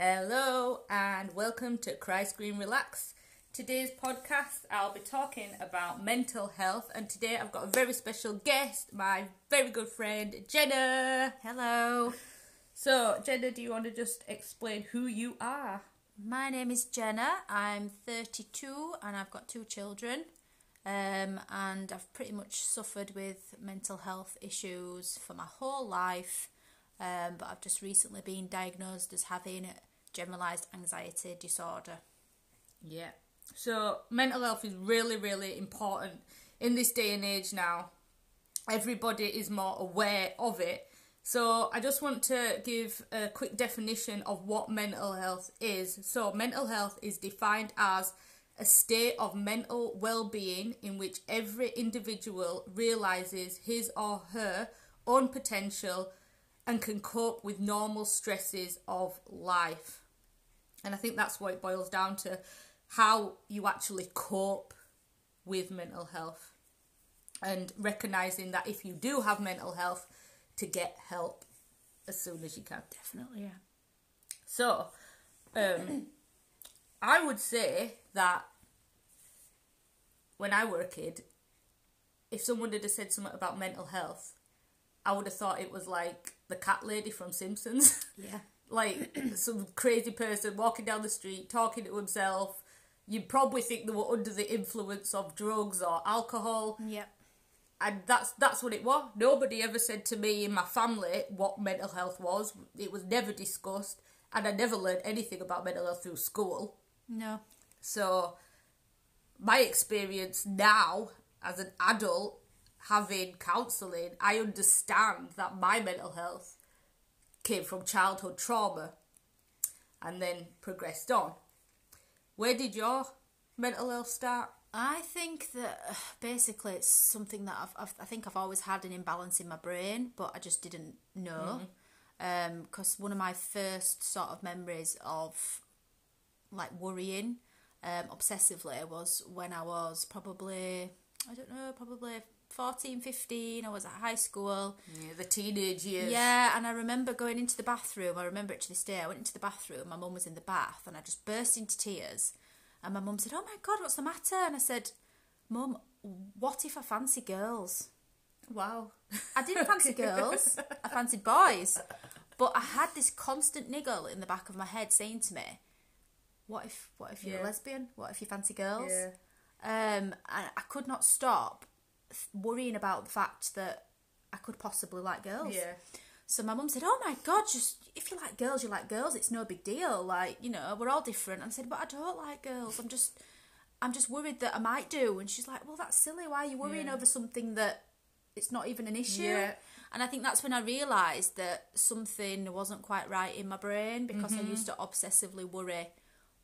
Hello and welcome to Cry Scream Relax. Today's podcast, I'll be talking about mental health, and today I've got a very special guest, my very good friend Jenna. Hello, So, Jenna, do you want to just explain who you are? my name is Jenna. I'm 32 and I've got two children. Um, and I've pretty much suffered with mental health issues for my whole life. Um, but I've just recently been diagnosed as having generalized anxiety disorder. Yeah. So, mental health is really, really important in this day and age now. Everybody is more aware of it. So, I just want to give a quick definition of what mental health is. So, mental health is defined as a state of mental well being in which every individual realizes his or her own potential and can cope with normal stresses of life. And I think that's what it boils down to how you actually cope with mental health and recognizing that if you do have mental health, to get help as soon as you can. Definitely, yeah. So, um, I would say that when I were a kid, if someone had said something about mental health, I would have thought it was like the cat lady from Simpsons. Yeah. Like some crazy person walking down the street talking to himself. You'd probably think they were under the influence of drugs or alcohol, Yep. and that's that's what it was. Nobody ever said to me in my family what mental health was. It was never discussed, and I never learned anything about mental health through school. No. So, my experience now as an adult having counselling, I understand that my mental health came from childhood trauma and then progressed on. Where did your mental health start? I think that basically it's something that I've, I've I think I've always had an imbalance in my brain, but I just didn't know. Because one of my first sort of memories of like worrying um, obsessively was when I was probably I don't know probably 14, 15. I was at high school. Yeah, the teenage years. Yeah, and I remember going into the bathroom. I remember it to this day. I went into the bathroom. My mum was in the bath, and I just burst into tears. And my mum said, "Oh my god, what's the matter?" And I said, "Mum, what if I fancy girls?" Wow. I didn't fancy girls. I fancied boys. But I had this constant niggle in the back of my head saying to me, "What if? What if you're Yeah. a lesbian? What if you fancy girls?" Yeah. Um, and I could not stop worrying about the fact that I could possibly like girls. Yeah. So my mum said, "Oh my god, just if you like girls, you like girls. It's no big deal. Like you know, we're all different." And I said, "But I don't like girls. I'm just, I'm just worried that I might do." And she's like, "Well, that's silly. Why are you worrying Yeah. over something that it's not even an issue?" Yeah. And I think that's when I realised that something wasn't quite right in my brain because I mm-hmm. used to obsessively worry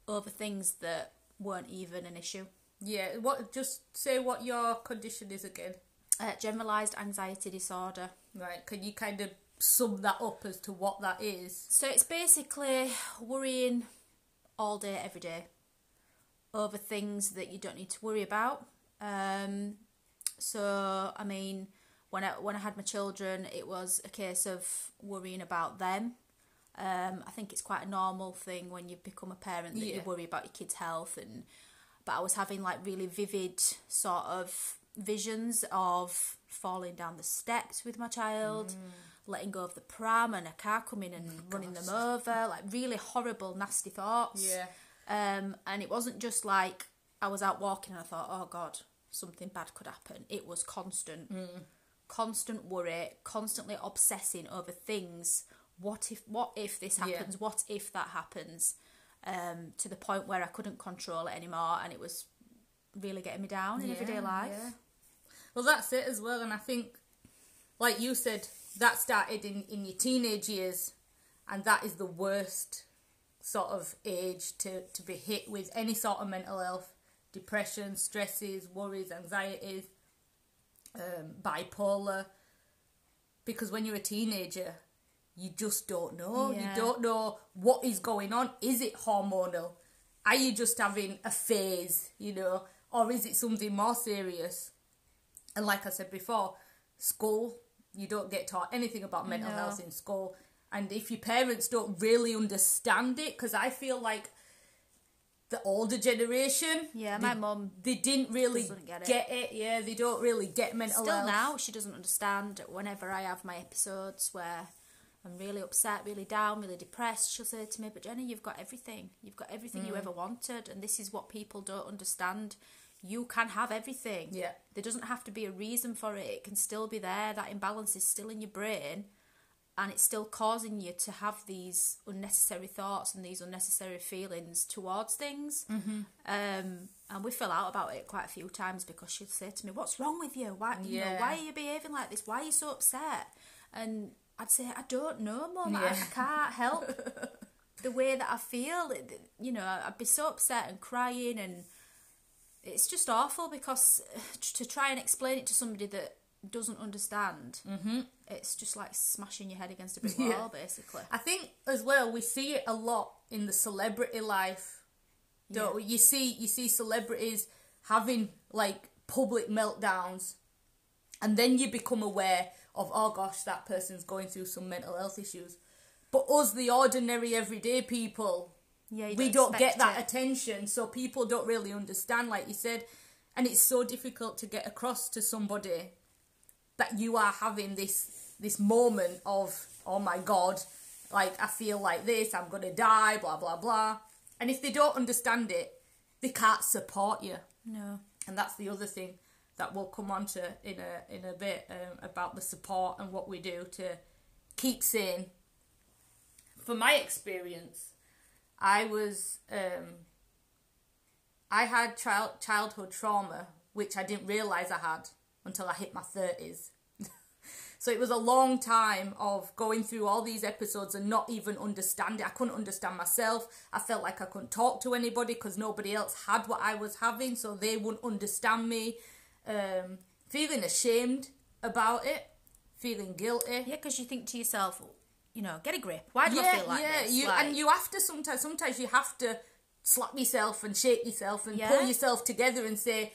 over things that weren't even an issue. Yeah. What? Just say what your condition is again. Uh, generalized anxiety disorder. Right. Can you kind of sum that up as to what that is? So it's basically worrying all day, every day over things that you don't need to worry about. Um, so I mean, when I when I had my children, it was a case of worrying about them. Um, I think it's quite a normal thing when you become a parent that you worry about your kids' health and. But I was having like really vivid sort of visions of falling down the steps with my child, mm. letting go of the pram and a car coming and mm, running them over, like really horrible, nasty thoughts. Yeah. Um, and it wasn't just like I was out walking and I thought, oh God, something bad could happen. It was constant, mm. constant worry, constantly obsessing over things. What if? What if this Yeah. happens? What if that happens? Um, to the point where I couldn't control it anymore, and it was really getting me down in everyday life. yeah. Well, that's it as well, and I think, like you said, that started in in your teenage years, and that is the worst sort of age to to be hit with any sort of mental health, depression, stresses, worries, anxieties, um, bipolar. Because when you're a teenager, you just don't know. Yeah. You don't know what is going on. Is it hormonal? Are you just having a phase, you know, or is it something more serious? And like I said before, school, you don't get taught anything about mental No. health in school. and if your parents don't really understand it because i feel like the older generation Yeah, my mum they didn't really get get it. it. yeah they don't really get mental Still health now, she doesn't understand. Whenever I have my episodes where I'm really upset, really down, really depressed, she'll say to me, But Jenny, you've got everything. You've got everything Mm. you ever wanted. And this is what people don't understand. You can have everything. Yeah. There doesn't have to be a reason for it. It can still be there. That imbalance is still in your brain. And it's still causing you to have these unnecessary thoughts and these unnecessary feelings towards things. Mm-hmm. Um, and we fell out about it quite a few times because she'd say to me, "What's wrong with you? Why, you know, why are you behaving like this? Why are you so upset?" And I'd say, "I don't know, Mum. I, Yeah. I can't help the way that I feel. You know, I'd be so upset and crying, and it's just awful because to try and explain it to somebody that doesn't understand, mm-hmm. it's just like smashing your head against a brick wall, Yeah. basically. I think as well we see it a lot in the celebrity life. Don't we? You see you see celebrities having like public meltdowns and then you become aware of oh gosh that person's going through some mental health issues. But us the ordinary everyday people Yeah, you we don't get that it. attention so people don't really understand like you said and it's so difficult to get across to somebody that you are having this this moment of oh my god like i feel like this i'm gonna die blah blah blah and if they don't understand it they can't support you No. and that's the other thing that we'll come on to in a in a bit um, about the support and what we do to keep sane. For my experience, I was um, I had child childhood trauma which I didn't realize I had until I hit my thirties. So it was a long time of going through all these episodes and not even understanding. I couldn't understand myself. I felt like I couldn't talk to anybody because nobody else had what I was having, so they wouldn't understand me. Um, feeling ashamed about it, feeling guilty. Yeah, because you think to yourself, you know, get a grip. Why do I feel like yeah. this? You Like, and you have to sometimes. Sometimes you have to slap yourself and shake yourself and Yeah. pull yourself together and say,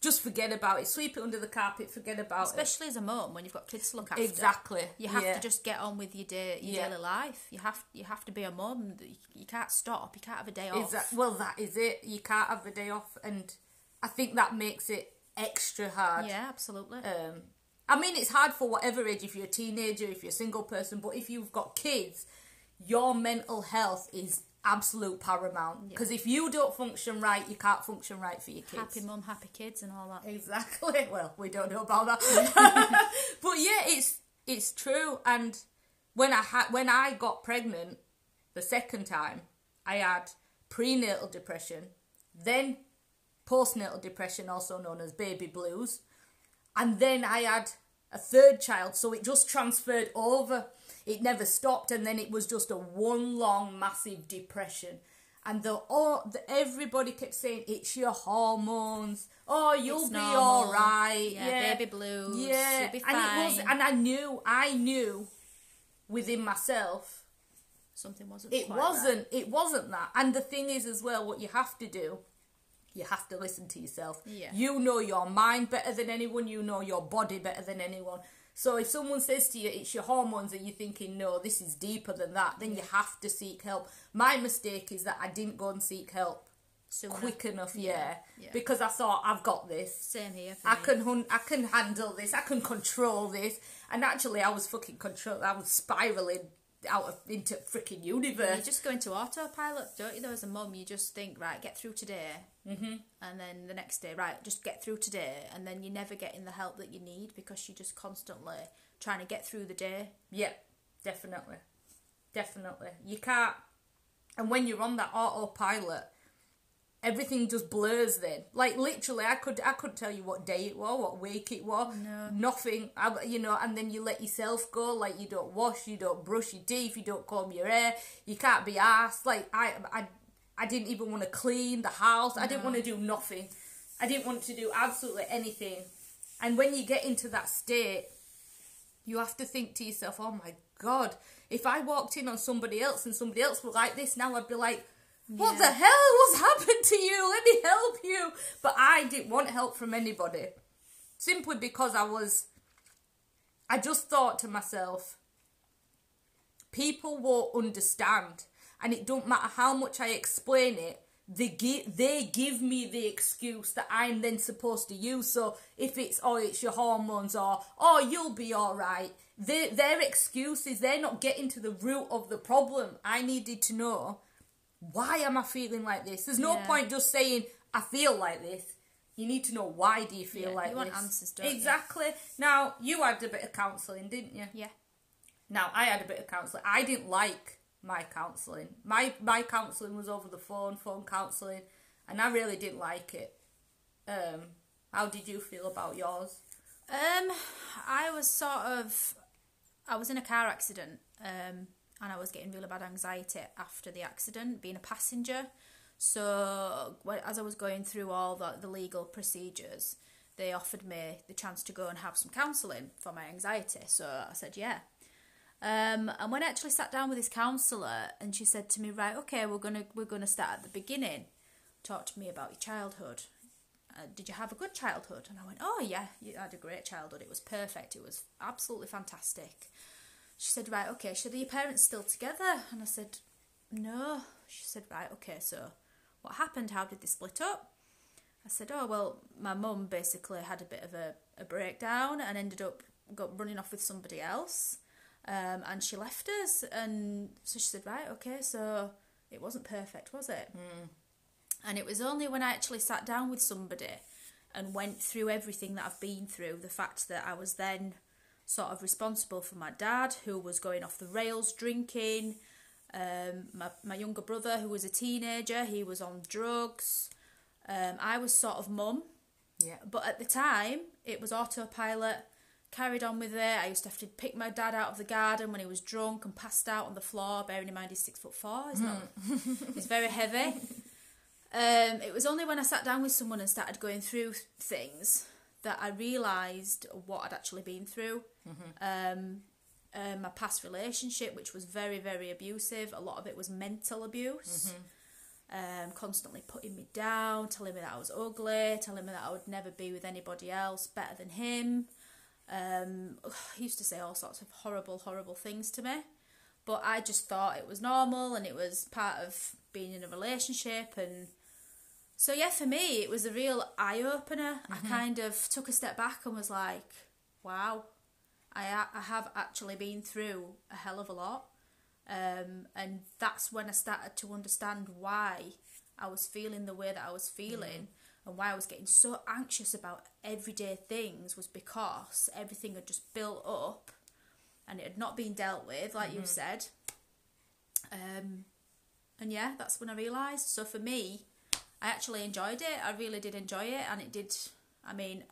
just forget about it. Sweep it under the carpet. Forget about it. especially as a mum when you've got kids to look after. Exactly. You have yeah. to just get on with your day, your Yeah. daily life. You have you have to be a mum. You can't stop. You can't have a day off. Exactly. Well, that is it. You can't have a day off, and I think that makes it extra hard. Yeah, absolutely. Um, I mean, it's hard for whatever age. If you're a teenager, if you're a single person, but if you've got kids, your mental health is absolute paramount. Because if you don't function right, you can't function right for your kids. happy mum, happy kids, and all that. Exactly. Well, we don't know about that, but yeah, it's it's true. And when I had when I got pregnant the second time, I had prenatal depression, then postnatal depression, also known as baby blues, and then I had a third child. So it just transferred over. It never stopped, and then it was just a one long massive depression. And the all the, everybody kept saying it's your hormones. Oh, you'll It's be normal. all right. Yeah, baby blues. Yeah, You'll be and it was, and I knew, I knew within myself Something wasn't. it wasn't right. it wasn't that and the thing is as well what you have to do you have to listen to yourself Yeah. you know your mind better than anyone you know your body better than anyone so if someone says to you it's your hormones and you're thinking no this is deeper than that then you have to seek help my mistake is that i didn't go and seek help Sooner. quick enough yeah, yeah. because i thought i've got this Same here. I me. can hun- I can handle this. I can control this. And actually, I was fucking control. I was spiraling out of into freaking universe. You just go into autopilot, don't you? Though, as a mum, you just think, right, get through today, mm-hmm. and then the next day, right, just get through today, and then you're never getting the help that you need because you're just constantly trying to get through the day. Yeah, definitely, definitely. You can't. And when you're on that autopilot, everything just blurs. Then, like literally, I could I couldn't tell you what day it was, what week it was. No. Nothing. I, you know, and then you let yourself go. Like you don't wash, you don't brush your teeth, you don't comb your hair. You can't be asked. Like I I I didn't even want to clean the house. I didn't want to do nothing. I didn't want to do absolutely anything. And when you get into that state, you have to think to yourself, oh my god, if I walked in on somebody else and somebody else were like this now, I'd be like, what Yeah. the hell? What's happened to you? Let me help you. But I didn't want help from anybody. Simply because I was, I just thought to myself, people won't understand, and it don't matter how much I explain it. They give they give me the excuse that I'm then supposed to use. So if it's oh it's your hormones or oh you'll be all right, their their excuses they're not getting to the root of the problem. I needed to know why am I feeling like this. There's no Yeah. point just saying I feel like this. You need to know why do you feel Yeah, like you want this. answers, don't you? exactly. Now you had a bit of counselling, didn't you? Yeah. Now I had a bit of counselling. I didn't like my counselling. My my counselling was over the phone, phone counselling, and I really didn't like it. Um, how did you feel about yours? Um, I was sort of, I was in a car accident, um, and I was getting really bad anxiety after the accident, being a passenger. So as I was going through all the, the legal procedures, they offered me the chance to go and have some counselling for my anxiety. So I said yeah. Um, and when I actually sat down with this counsellor, and she said to me, "Right, okay, we're gonna we're gonna start at the beginning. Talk to me about your childhood. Uh, did you have a good childhood?" And I went, "Oh yeah, you had a great childhood. It was perfect. It was absolutely fantastic." She said, "Right, okay. So are your parents still together?" And I said, "No." She said, "Right, okay. So what happened? How did they split up?" I said, "Oh well, my mum basically had a bit of a, a breakdown and ended up got running off with somebody else, um, and she left us." And so she said, "Right, okay, so it wasn't perfect, was it?" And it was only when I actually sat down with somebody and went through everything that I've been through, the fact that I was then sort of responsible for my dad, who was going off the rails drinking, um, my, my younger brother, who was a teenager, he was on drugs. Um, I was sort of mum, Yeah. but at the time, it was autopilot. Carried on with it. I used to have to pick my dad out of the garden when he was drunk and passed out on the floor. Bearing in mind he's six foot four, he's not. he's very heavy. Um, it was only when I sat down with someone and started going through things that I realised what I'd actually been through. Um, um, my past relationship, which was very, very abusive. A lot of it was mental abuse. Um, constantly putting me down, telling me that I was ugly, telling me that I would never be with anybody else better than him. Um, he used to say all sorts of horrible, horrible things to me. But I just thought it was normal and it was part of being in a relationship. And so, yeah, for me, it was a real eye opener. I kind of took a step back and was like, wow, I, I have actually been through a hell of a lot. Um, and that's when I started to understand why I was feeling the way that I was feeling and why I was getting so anxious about everyday things was because everything had just built up and it had not been dealt with, like you said. Um, and yeah, that's when I realised. So for me, I actually enjoyed it. I really did enjoy it, and it did. I mean,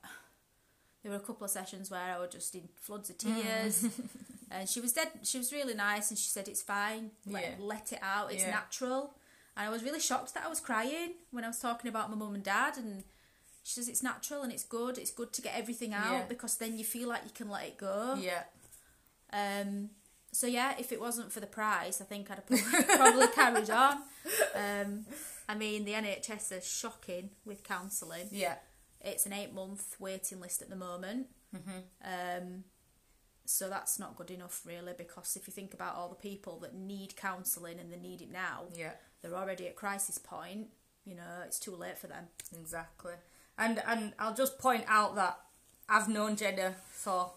there were a couple of sessions where I was just in floods of tears, and she was dead. She was really nice, and she said it's fine. Let, Yeah. let it out. It's Yeah. natural. And I was really shocked that I was crying when I was talking about my mum and dad, and she says it's natural and it's good. It's good to get everything out Yeah. because then you feel like you can let it go. Yeah. Um, so yeah, if it wasn't for the price, I think I'd have probably, probably carried on. Um, I mean, the NHS is shocking with counselling. Yeah. It's an eight-month waiting list at the moment. Hmm. Um, so that's not good enough, really, because if you think about all the people that need counselling and they need it now, Yeah. They're already at crisis point. You know, it's too late for them. Exactly. And and I'll just point out that I've known Jenna for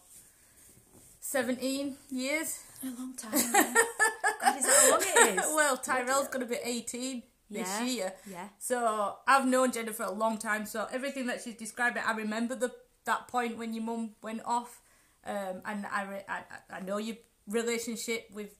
seventeen years. A long time. God, is that how long it is? well, Tyrell's gonna be eighteen this year. Yeah. So I've known Jenna for a long time. So everything that she's described, I remember the that point when your mum went off, um, and I, re- I I- I know your relationship with.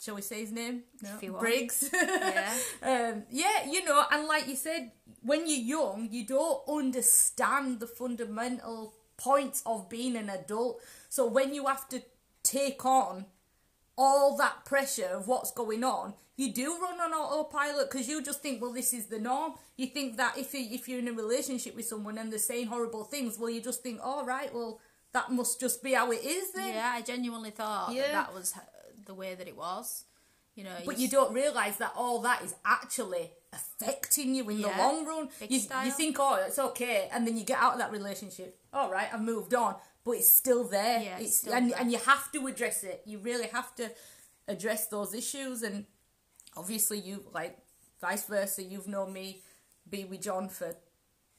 Shall we say his name? No. If you want. Briggs. Yeah. um, yeah, you know, and like you said, when you're young, you don't understand the fundamental points of being an adult. So when you have to take on all that pressure of what's going on, you do run on autopilot because you just think, well, this is the norm. You think that if you if you're in a relationship with someone and they're saying horrible things, well, you just think, all right, well, that must just be how it is then. Yeah, I genuinely thought Yeah. that that was the way that it was. You know, But s- you don't realise that all that is actually affecting you in Yeah, the long run. You, style. you think, oh, it's okay, and then you get out of that relationship. All right, I've moved on, but it's still there. Yeah, it's it's still and there. and you have to address it. You really have to address those issues. And obviously, you like vice versa. You've known me be with John for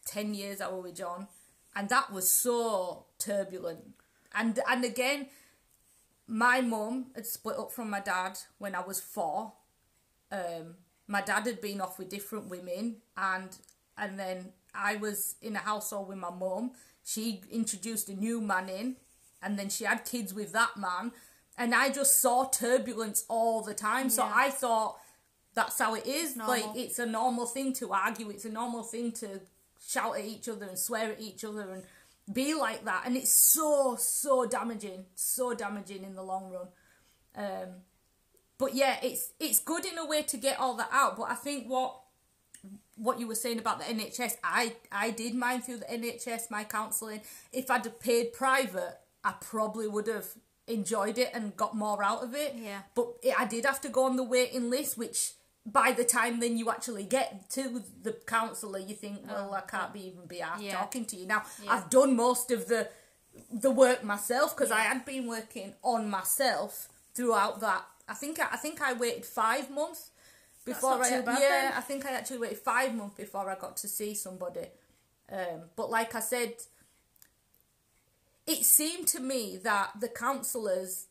ten years. I was with John, and that was so turbulent. And and again, my mum had split up from my dad when I was four. Um, my dad had been off with different women, and and then I was in a household with my mum. She introduced a new man in, and then she had kids with that man, and I just saw turbulence all the time. So Yeah. I thought that's how it is. Normal. Like it's a normal thing to argue. It's a normal thing to shout at each other and swear at each other and be like that. And it's so so damaging, so damaging in the long run. Um, but yeah, it's it's good in a way to get all that out. But I think what what you were saying about the NHS, I I did mine through the NHS, my counselling. If I'd have paid private, I probably would have enjoyed it and got more out of it. Yeah. But it, I did have to go on the waiting list, which by the time then you actually get to the counsellor, you think, well, I can't be even be asked Yeah. talking to you now. Yeah. I've done most of the the work myself because I had been working on myself throughout that. I think I, I think I waited five months before I yeah then. I think I actually waited five months before I got to see somebody. Um, but like I said, it seemed to me that the counsellors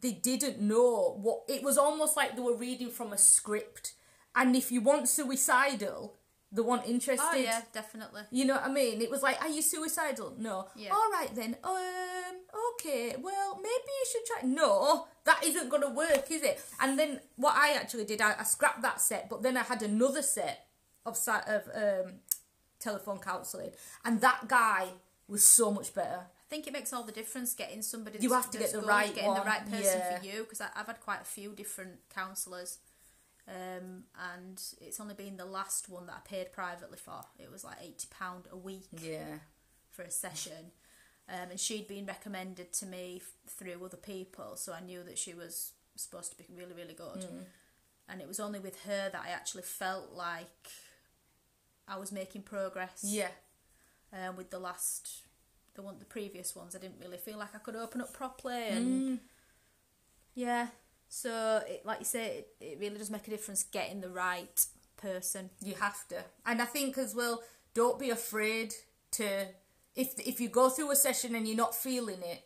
they didn't know what it was almost like they were reading from a script. And if you want suicidal, they weren't interested. Oh yeah, definitely. You know what I mean? It was like, are you suicidal? No. Yeah. All right then. Um. Okay. Well, maybe you should try. No, that isn't gonna work, is it? And then what I actually did, I, I scrapped that set, but then I had another set of of um telephone counselling, and that guy was so much better. I think it makes all the difference getting somebody. You that's- have to get the good, right getting one, the right person yeah. for you. Because I've had quite a few different counsellors, um, and it's only been the last one that I paid privately for. It was like eighty pound a week Yeah. for a session, um, and she'd been recommended to me f- through other people, so I knew that she was supposed to be really, really good. Mm. And it was only with her that I actually felt like I was making progress Yeah. um, with the last the one the previous ones I didn't really feel like I could open up properly and mm. yeah so it, like you say it, it really does make a difference getting the right person You have to. And I think as well, don't be afraid to if if you go through a session and you're not feeling it,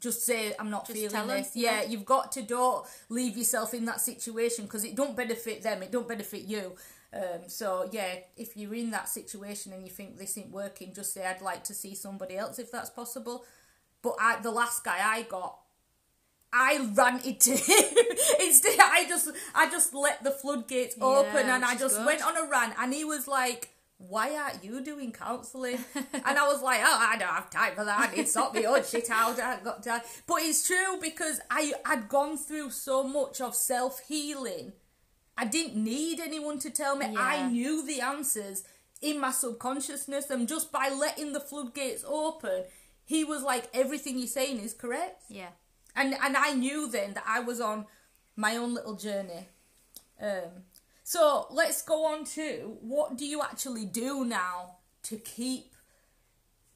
just say I'm not Just feeling this. Yeah, yeah. you've got to don't leave yourself in that situation because it don't benefit them. It don't benefit you. Um, so yeah, if you're in that situation and you think this ain't working, just say I'd like to see somebody else if that's possible. But I, the last guy I got, I ranted to him. Instead, I just I just let the floodgates open and I just good. went on a rant. And he was like, "Why aren't you doing counselling?" and I was like, "Oh, I don't have time for that. I need to sort my own shit out. I got time." But it's true because I had gone through so much of self healing. I didn't need anyone to tell me. I knew the answers in my subconsciousness, and just by letting the floodgates open, he was like, "Everything you're saying is correct." yeah and and I knew then that I was on my own little journey. Um, so let's go on to what do you actually do now to keep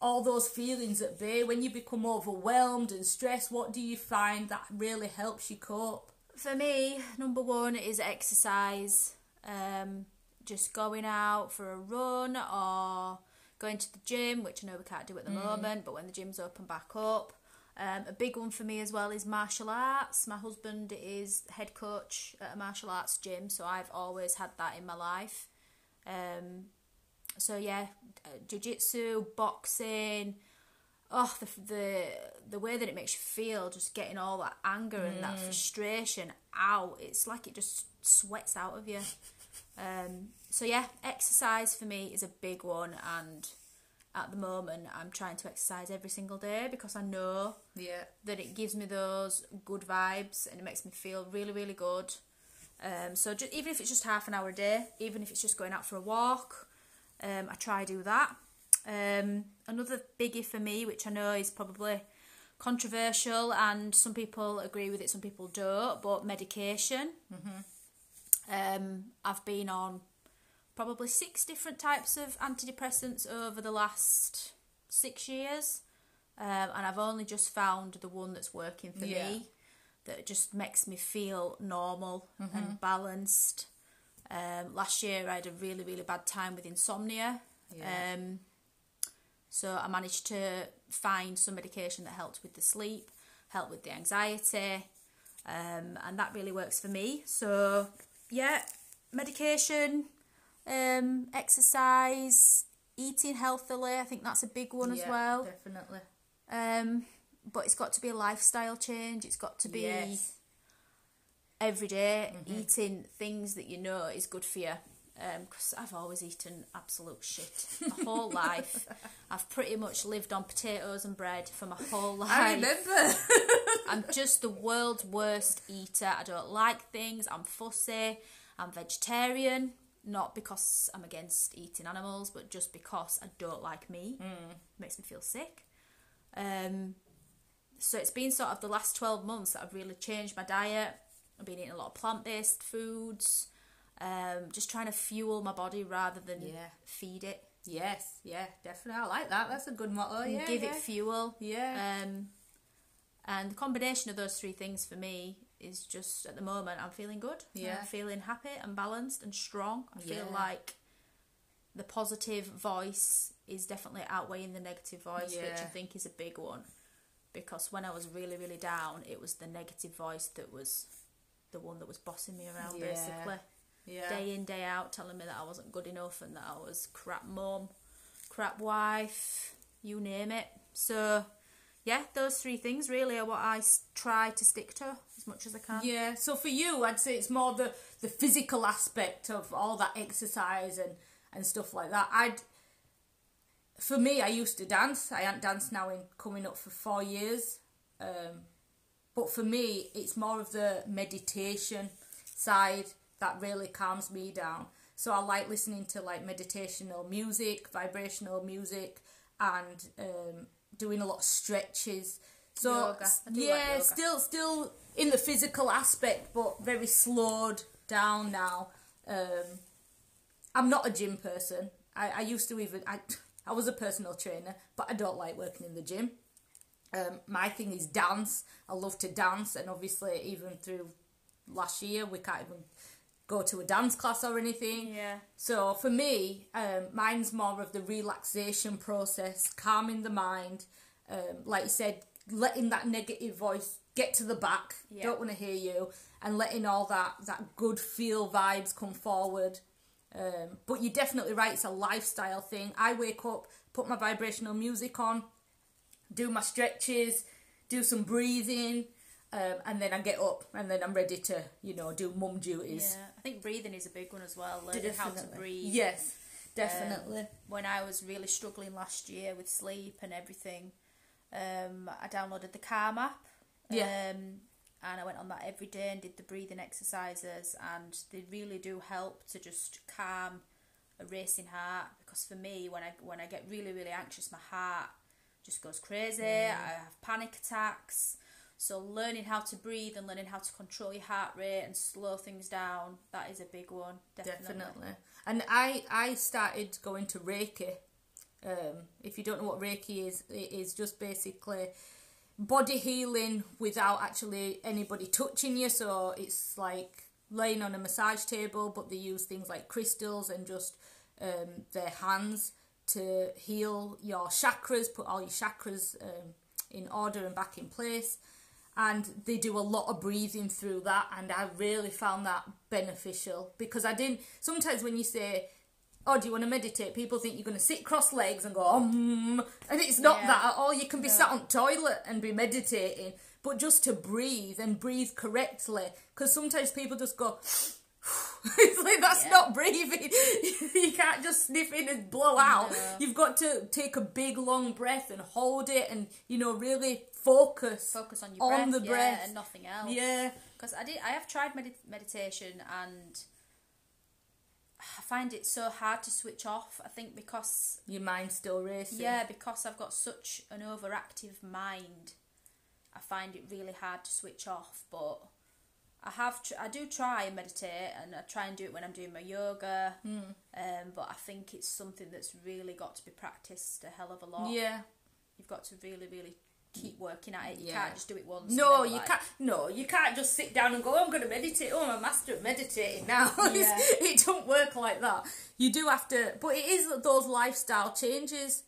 all those feelings at bay when you become overwhelmed and stressed? What do you find that really helps you cope? For me number one is exercise. Um, just going out for a run or going to the gym which I know we can't do at the moment but when the gym's open back up. Um, a big one for me as well is martial arts. My husband is head coach at a martial arts gym so I've always had that in my life. Um, so yeah uh, jiu-jitsu boxing oh the the the way that it makes you feel just getting all that anger and that frustration out it's like it just sweats out of you. Um so yeah exercise for me is a big one and at the moment I'm trying to exercise every single day because I know Yeah. that it gives me those good vibes and it makes me feel really really good. Um so just, even if it's just half an hour a day even if it's just going out for a walk um I try to do that um another biggie for me which I know is probably controversial and some people agree with it some people don't but medication um I've been on probably six different types of antidepressants over the last six years um, and I've only just found the one that's working for Yeah. me that just makes me feel normal and balanced. Um, last year, I had a really, really bad time with insomnia. Yeah. Um, so I managed to find some medication that helped with the sleep, helped with the anxiety, um, and that really works for me. So yeah, medication, um, exercise, eating healthily. I think that's a big one as well. Definitely. Um, but it's got to be a lifestyle change. It's got to be Yes. every day eating things that you know is good for you. Because I've always eaten absolute shit my whole life. I've pretty much lived on potatoes and bread for my whole life. I remember. I'm just the world's worst eater. I don't like things. I'm fussy. I'm vegetarian. Not because I'm against eating animals, but just because I don't like meat. Makes me feel sick. Um, so it's been sort of the last 12 months that I've really changed my diet. I've been eating a lot of plant based foods. Um, just trying to fuel my body rather than Yeah. feed it. yes, yeah, definitely. I like that. That's a good motto. and Yeah, give yeah. it fuel. Yeah. Um, and the combination of those three things for me is just at the moment I'm feeling good. Yeah. I'm feeling happy and balanced and strong. I feel like the positive voice is definitely outweighing the negative voice, which I think is a big one. Because when I was really, really down, it was the negative voice that was the one that was bossing me around Yeah. basically yeah. day in day out telling me that I wasn't good enough and that I was crap mum, crap wife, you name it. So yeah, those three things really are what I try to stick to as much as I can. Yeah, so for you, I'd say it's more the, the physical aspect of all that exercise and, and stuff like that. I'd, for me, I used to dance. I haven't danced now in coming up for four years. Um, but for me, it's more of the meditation side that really calms me down. So I like listening to like meditational music, vibrational music, and um, doing a lot of stretches. So Yoga. I do like yeah, yoga. still still in the physical aspect, but very slowed down now. Um, I'm not a gym person. I, I used to even I I was a personal trainer, but I don't like working in the gym. Um, my thing is dance. I love to dance, and obviously, even through last year, we can't even go to a dance class or anything. Yeah. So for me, um, mine's more of the relaxation process, calming the mind. Um, like you said, letting that negative voice get to the back. Yeah. Don't want to hear you, and letting all that that good feel vibes come forward. Um, but you're definitely right. It's a lifestyle thing. I wake up, put my vibrational music on, do my stretches, do some breathing, um, and then I get up, and then I'm ready to, you know, do mum duties. Yeah. I think breathing is a big one as well. Learning how to Definitely. breathe. Yes, definitely. when I was really struggling last year with sleep and everything, um, I downloaded the Calm app. Yeah. Um, and I went on that every day and did the breathing exercises, and they really do help to just calm a racing heart. Because for me, when I when I get really really anxious, my heart just goes crazy. I have panic attacks. So learning how to breathe and learning how to control your heart rate and slow things down, that is a big one. Definitely. definitely. And I I started going to Reiki. Um, if you don't know what Reiki is, it is just basically body healing without actually anybody touching you. So it's like laying on a massage table, but they use things like crystals and just um, their hands to heal your chakras, put all your chakras um, in order and back in place. And they do a lot of breathing through that, and I really found that beneficial because I didn't. Sometimes when you say, "Oh, do you want to meditate?" people think you're going to sit cross legs and go, "Um," and it's not Yeah. that at all. You can be sat on toilet and be meditating, but just to breathe and breathe correctly. Because sometimes people just go. it's like that's Yeah. not breathing. you can't just sniff in and blow out. No. You've got to take a big long breath and hold it, and you know really focus. Focus on your On breath, the yeah, breath. and nothing else. Yeah, because I did. I have tried med- meditation and I find it so hard to switch off. I think because your mind's still racing. yeah, because I've got such an overactive mind, I find it really hard to switch off. But I have, tr- I do try and meditate, and I try and do it when I'm doing my yoga. Hmm. Um, but I think it's something that's really got to be practiced a hell of a lot. yeah, You've got to really, really keep working at it. You Yeah. can't just do it once. No, you like- can't. No, you can't just sit down and go. "Oh, I'm going to meditate. Oh, I'm a master at meditating now. Yeah. it don't work like that. You do have to, but it is those lifestyle changes.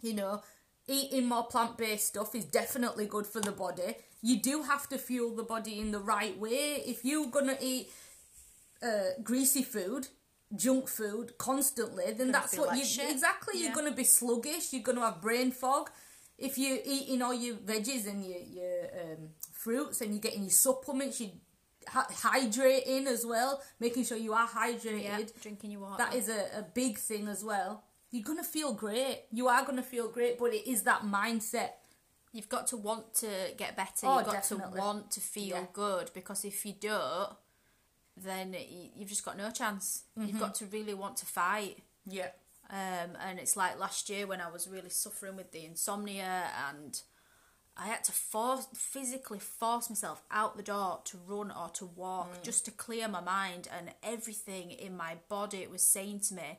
You know, eating more plant based stuff is definitely good for the body. You do have to fuel the body in the right way. If you're gonna eat uh, greasy food, junk food constantly, then that's what like you shit. exactly. Yeah. You're gonna be sluggish. You're gonna have brain fog. If you're eating all your veggies and your your um, fruits and you're getting your supplements, you hydrating as well, making sure you are hydrated. Yeah, drinking your water. That is a, a big thing as well. You're gonna feel great. You are gonna feel great, but it is that mindset. You've got to want to get better. Oh, You've got definitely. to want to feel Yeah. good because if you don't, then you've just got no chance. Mm-hmm. You've got to really want to fight. Yeah. Um, and it's like last year when I was really suffering with the insomnia and I had to force physically force myself out the door to run or to walk Mm. just to clear my mind and everything in my body was saying to me,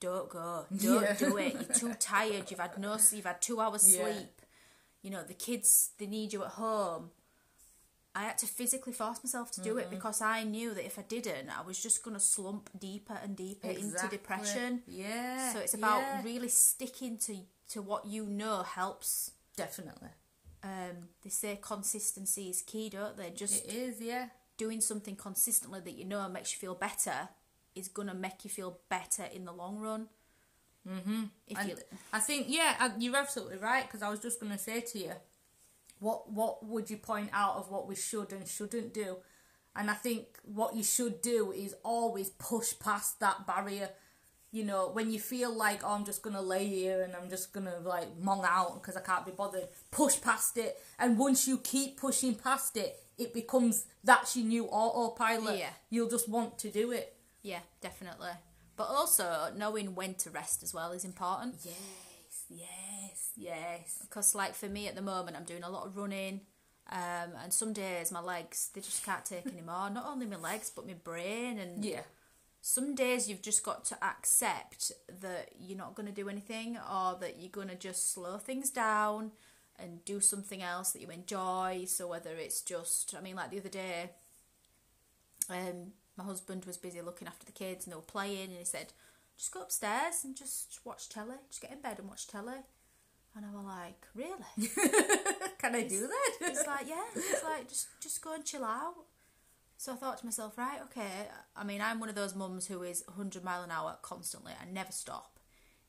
Don't go, don't Yeah. do it. You're too tired. You've had no you've had two hours Yeah. sleep. You know, the kids they need you at home. I had to physically force myself to do Mm-hmm. it because I knew that if I didn't, I was just going to slump deeper and deeper into depression. Yeah. So it's about yeah. really sticking to to what you know helps. definitely. Um, they say consistency is key, don't they? Just It is. Yeah. doing something consistently that you know makes you feel better is gonna make you feel better in the long run. Mm-hmm. If And you, I think yeah, you're absolutely right because I was just going to say to you, what what would you point out of what we should and shouldn't do? And I think what you should do is always push past that barrier. You know, when you feel like oh, I'm just gonna lay here and I'm just gonna like mong out because I can't be bothered, push past it. And once you keep pushing past it, it becomes that's your new autopilot. Yeah. You'll just want to do it. yeah, definitely. But also knowing when to rest as well is important. Yes, yes, yes. Because like for me at the moment, I'm doing a lot of running. Um, and some days my legs they just can't take anymore. Not only my legs but my brain and Yeah. some days you've just got to accept that you're not going to do anything or that you're going to just slow things down and do something else that you enjoy so whether it's just i mean like the other day um my husband was busy looking after the kids and they were playing and he said just go upstairs and just watch telly just get in bed and watch telly and i was like really Can I do that? It's like, yeah, it's like just just go and chill out. So I thought to myself, right, okay. I mean, I'm one of those mums who is 100 mile an hour constantly. I never stop.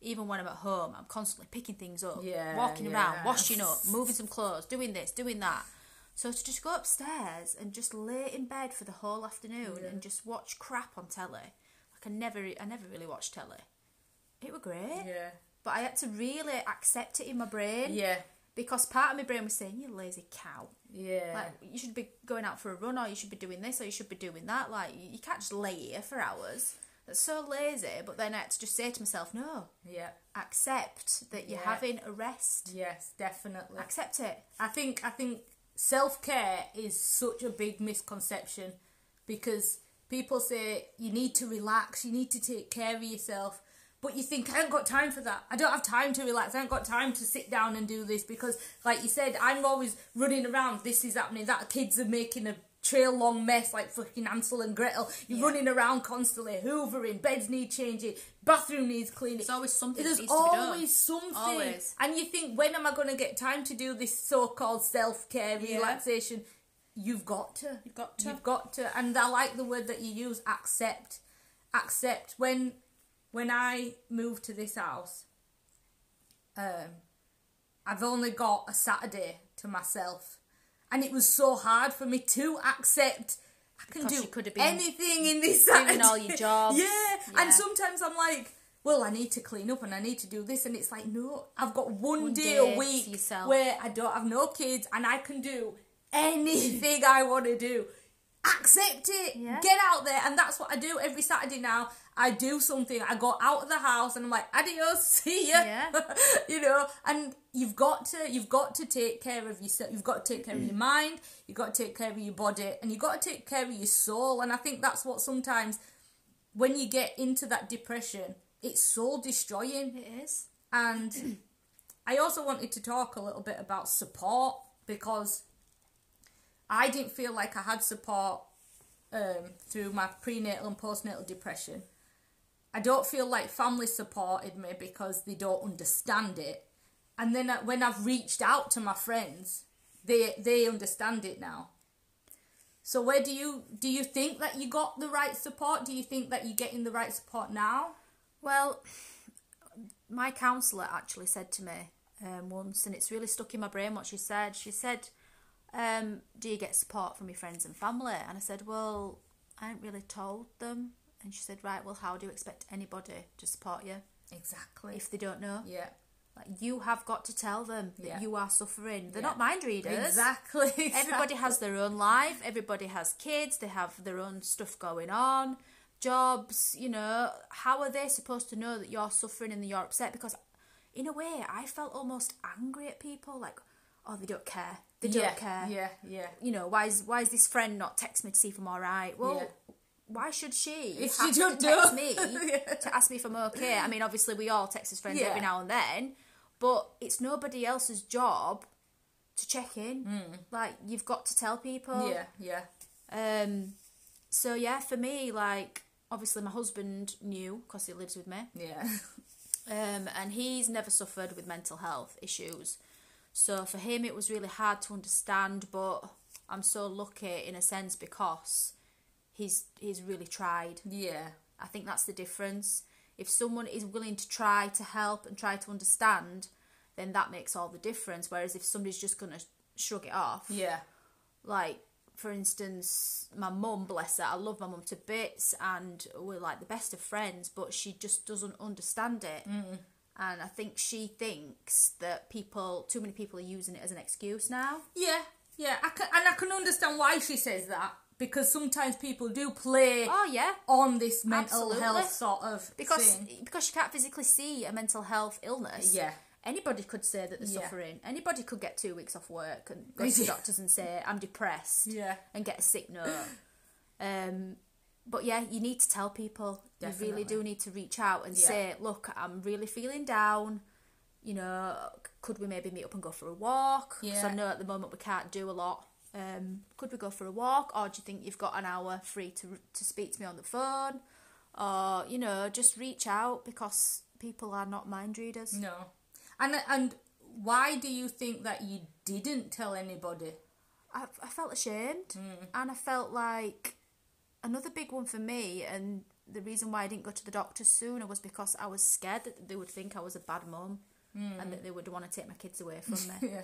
Even when I'm at home, I'm constantly picking things up, Yeah, walking yeah. around, washing up, moving some clothes, doing this, doing that. So to just go upstairs and just lay in bed for the whole afternoon and just watch crap on telly, I never, I never really watched telly. It were great, Yeah. but I had to really accept it in my brain Yeah. because part of my brain was saying, "You lazy cow." Yeah. Like you should be going out for a run, or you should be doing this, or you should be doing that. Like you you can't just lay here for hours. That's so lazy. But then I had to just say to myself, no, yeah. accept that you're Yeah. having a rest. Yes, definitely. Accept it. I think I think self care is such a big misconception because people say you need to relax, you need to take care of yourself. But you think I haven't got time for that. I don't have time to relax. I haven't got time to sit down and do this because, like you said, I'm always running around. This is happening. That kids are making a trail long mess like fucking Ansel and Gretel. You're Yeah. running around constantly, hoovering. Beds need changing. Bathroom needs cleaning. There's always something There's needs to be done. always something. Always. And you think, when am I going to get time to do this so-called self-care, Yeah. relaxation? You've got to. You've got to. You've got to. And I like the word that you use, accept. Accept. When when I moved to this house, um, I've only got a Saturday to myself. And it was so hard for me to accept I can Because do you could have been anything in this doing Saturday. all your jobs. Yeah. Yeah. And sometimes I'm like, well, I need to clean up and I need to do this. And it's like, no, I've got one, One day, day a week where I don't have no kids and I can do anything I want to do. Accept it. Yeah. Get out there. And that's what I do every Saturday now. I do something. I go out of the house and I'm like, adios, see ya. Yeah. you know, and you've got to you've got to take care of yourself. You've got to take care of your mind. You've got to take care of your body, and you've got to take care of your soul. And I think that's what sometimes when you get into that depression, it's soul destroying It is. and I also wanted to talk a little bit about support because I didn't feel like I had support um, through my prenatal and postnatal depression. I don't feel like family supported me because they don't understand it. And then when I've reached out to my friends, they they understand it now. So where do you do you think that you got the right support? Do you think that you're getting the right support now? Well, my counsellor actually said to me um, once, and it's really stuck in my brain what she said. She said, um, "Do you get support from your friends and family?" And I said, "Well, I ain't really told them." And she said, "Right, well, how do you expect anybody to support you Exactly. if they don't know? yeah. Like, you have got to tell them that Yeah. you are suffering. They're Yeah. not mind readers. Exactly. Everybody has their own life. Everybody has kids. They have their own stuff going on, jobs. You know, how are they supposed to know that you're suffering and that you're upset? Because, in a way, I felt almost angry at people. Like, oh, they don't care. They don't yeah, care. Yeah, yeah. You know, why is why is this friend not text me to see if I'm all right? Well. Yeah. Why should she If have she to don't text know. me Yeah. to ask me if I'm okay? I mean, obviously we all text as friends every now and then, but it's nobody else's job to check in. Like you've got to tell people. Yeah, yeah. Um. So yeah, for me, like obviously my husband knew because he lives with me. Yeah. Um, and he's never suffered with mental health issues. So for him, it was really hard to understand. But I'm so lucky in a sense because he's he's really tried. Yeah. I think that's the difference. If someone is willing to try to help and try to understand, then that makes all the difference. Whereas if somebody's just gonna shrug it off, Yeah. like for instance, my mum, bless her, I love my mum to bits, and we're like the best of friends, but she just doesn't understand it. Mm. And I think she thinks that people, too many people, are using it as an excuse now. Yeah. Yeah. I can, and I can understand why she says that because sometimes people do play Oh yeah, on this mental Absolutely. health sort of because thing. because you can't physically see a mental health illness. Yeah. Anybody could say that they're Yeah. suffering. Anybody could get two weeks off work and go to the doctors and say I'm depressed. Yeah. and get a sick note. um, but yeah, you need to tell people. You really do need to reach out and Yeah. say, "Look, I'm really feeling down. You know, could we maybe meet up and go for a walk? Because I know at the moment we can't do a lot. Um, could we go for a walk, or do you think you've got an hour free to to speak to me on the phone, or you know, just reach out because people are not mind readers. No. And and why do you think that you didn't tell anybody? I, I felt ashamed Hmm. and I felt like another big one for me and the reason why I didn't go to the doctor sooner was because I was scared that they would think I was a bad mum and that they would want to take my kids away from me. Yeah.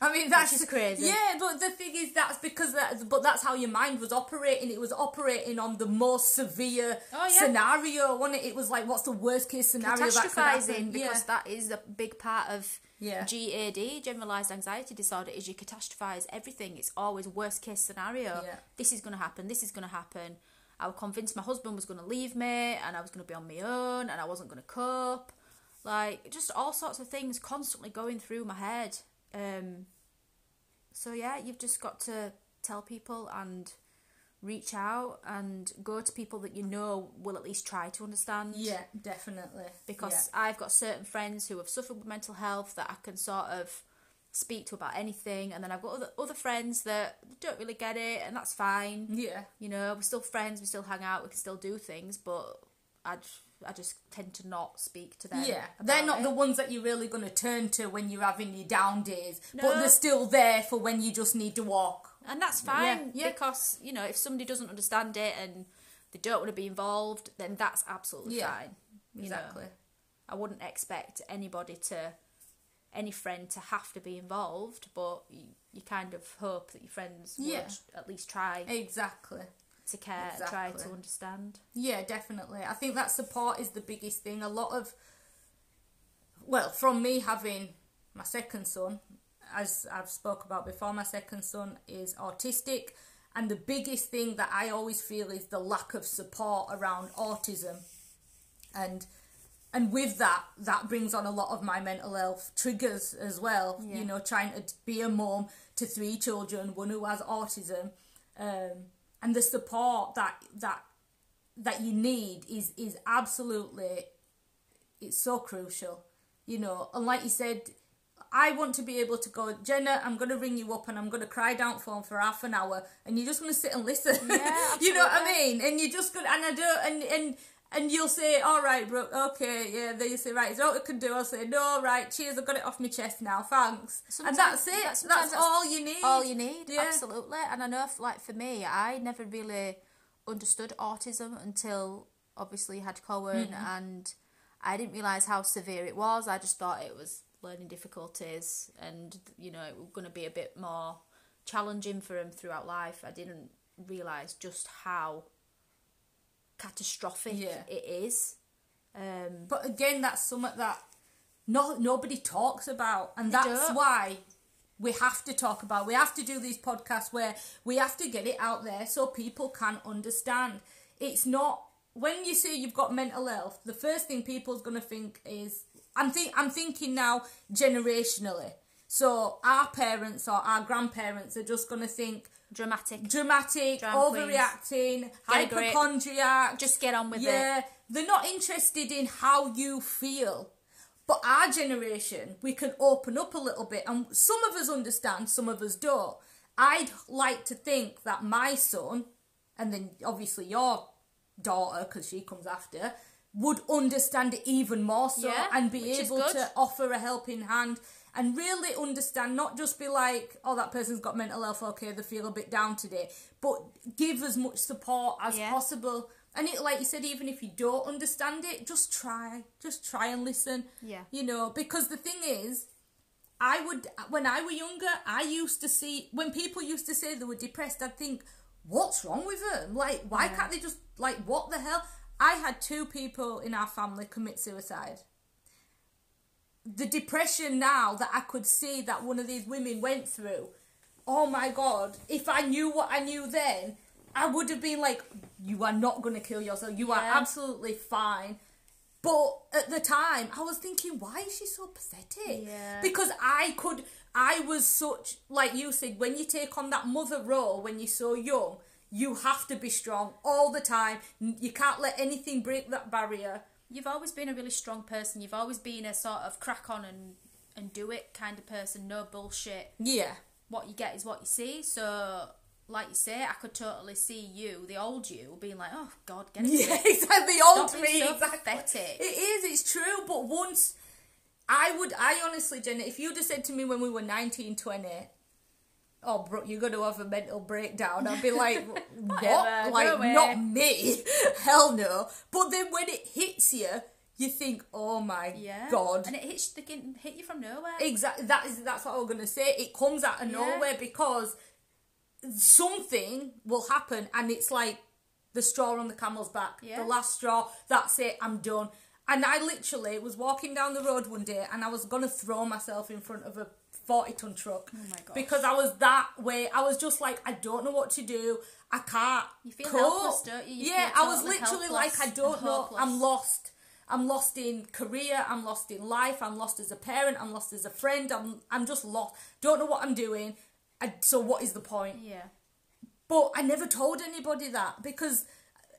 I mean that's just crazy. Yeah, but the thing is that's because that but that's how your mind was operating. It was operating on the most severe Oh, yeah. scenario, wasn't it? It was like what's the worst case scenario that could Catastrophizing happen? because yeah. that is a big part of Yeah. GAD, generalized anxiety disorder, is you catastrophize everything. It's always worst case scenario. Yeah. This is going to happen. This is going to happen. I was convinced my husband was going to leave me, and I was going to be on my own, and I wasn't going to cope. Like just all sorts of things constantly going through my head. Um, so yeah, you've just got to tell people and reach out and go to people that you know will at least try to understand Yeah, definitely. because I've got certain friends who have suffered with mental health that I can sort of speak to about anything, and then I've got other other friends that don't really get it, and that's fine. yeah. You know, we're still friends, we still hang out, we can still do things, but I I just tend to not speak to them. Yeah, they're not it. the ones that you're really going to turn to when you're having your down days, but they're still there for when you just need to walk. and that's fine yeah. because you know if somebody doesn't understand it and they don't want to be involved, then that's absolutely Yeah, fine. you know. Exactly. I wouldn't expect anybody to, any friend to have to be involved, but you, you kind of hope that your friends Yeah. would at least try Exactly. to care, and try to understand. Yeah, definitely. I think that support is the biggest thing. A lot of, well, from me having my second son, as I've spoke about before, my second son is autistic, and the biggest thing that I always feel is the lack of support around autism, and and with that, that brings on a lot of my mental health triggers as well. Yeah. You know, trying to be a mom to three children, one who has autism, um, and the support that that that you need is is absolutely it's so crucial you know and like you said I want to be able to go, Jenna, I'm going to ring you up and I'm going to cry down phone for half an hour and you're just going to sit and listen. Yeah, you know what I mean? And you just going to, and I do, and, and, and you'll say, all right, bro, okay, yeah. Then you say, right, is that what I can do? I'll say, no, right, cheers, I've got it off my chest now, thanks. Sometimes- and that's it. that- That's, that's all you need. all you need Yeah. absolutely and i know if, like for me i never really understood autism until obviously had cohen Mm-hmm. and i didn't realize how severe it was i just thought it was learning difficulties and you know it was going to be a bit more challenging for him throughout life i didn't realize just how catastrophic Yeah. it is um But again, that's something that no nobody talks about, and that's why we have to talk about. We have to do these podcasts where we have to get it out there so people can understand. It's not when you say you've got mental health. The first thing people's gonna think is I'm think I'm thinking now generationally. So our parents or our grandparents are just gonna think dramatic dramatic, Drama overreacting, grip. hypochondriac. just get on with it Yeah, they're not interested in how you feel. But our generation, we can open up a little bit, and some of us understand, some of us don't. I'd like to think that my son, and then obviously your daughter, because she comes after, would understand it even more so Yeah, and be able to offer a helping hand and really understand, not just be like, oh, that person's got mental health, okay, they feel a bit down today, but give as much support as Yeah. possible. And it, like you said, even if you don't understand it, just try, just try and listen. Yeah. You know, because the thing is, I would when I were younger, I used to see when people used to say they were depressed, I'd think, what's wrong with them? Like, why Yeah. can't they just like what the hell? I had two people in our family commit suicide. The depression now that I could see that one of these women went through, oh my god! If I knew what I knew then, I would have been like, you are not going to kill yourself. You are absolutely fine. But at the time, I was thinking, why is she so pathetic? Yeah. Because I could, I was such, like you said, when you take on that mother role when you're so young, you have to be strong all the time. You can't let anything break that barrier. You've always been a really strong person. You've always been a sort of crack on and, and do it kind of person. No bullshit. Yeah. What you get is what you see. So, like you say, I could totally see you, the old you, being like, "Oh God, get it." Yeah, together." The Old Stop me, so exactly. pathetic. It is. It's true. But once I would, I honestly, Jenna, if you'd have said to me when we were 19, 20, oh, bro, you're going to have a mental breakdown, I'd be like, what? Like, not me. Hell no. But then when it hits you, you think, oh my Yeah. god. And it hits they can hit you from nowhere. Exactly. That is. That's what I was gonna say. It comes out of Yeah. nowhere because something will happen, and it's like the straw on the camel's back. Yeah. The last straw. That's it. I'm done. And I literally was walking down the road one day, and I was gonna throw myself in front of a forty ton truck. Oh my gosh. Because I was that way. I was just like, I don't know what to do. I can't. You feel cope. helpless, don't you? You yeah, I was literally like, I don't know. hopeless. I'm lost. I'm lost in career. I'm lost in life. I'm lost as a parent. I'm lost as a friend. I'm I'm just lost. Don't know what I'm doing. I, so what is the point? yeah. But I never told anybody that because